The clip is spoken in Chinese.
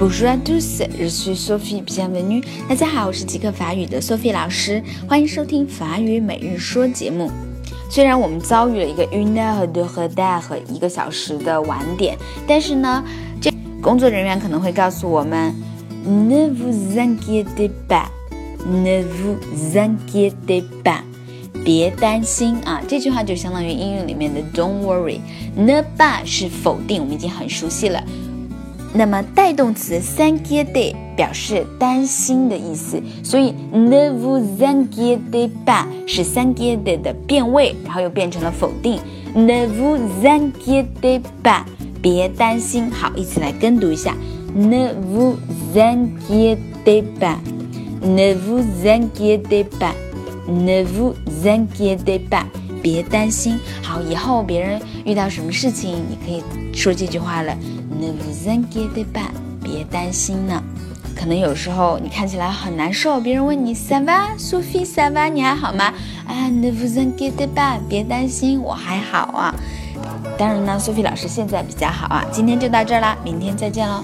Bonjour à tous, je suis Sophie Bienvenue。大家好，我是极客法语的 Sophie 老师，欢迎收听法语每日说节目。虽然我们遭遇了一个 une heure de retard 和一个小时的晚点，但是呢，这工作人员可能会告诉我们，ne vous inquiétez pas，ne vous inquiétez pas，别担心啊。这句话就相当于英语里面的 don't worry，ne pas 是否定，我们已经很熟悉了。那么带动词 s'inquiéter 表示担心的意思，所以 ne vous inquiétez pas 是 s'inquiéter 的变位，然后又变成了否定。ne vous inquiétez pas，别担心。好，一起来跟读一下。ne vous inquiétez pas，ne vous inquiétez pas，ne vous inquiétez pas，别担心。好，以后别人遇到什么事情，你可以说这句话了。Ne vous inquiétez pas，别担心呢。可能有时候你看起来很难受，别人问你 sava sofi sava 你还好吗？啊，Ne vous inquiétez pas，别担心，我还好啊。当然呢，Sophie 老师现在比较好啊。今天就到这儿啦，明天再见喽。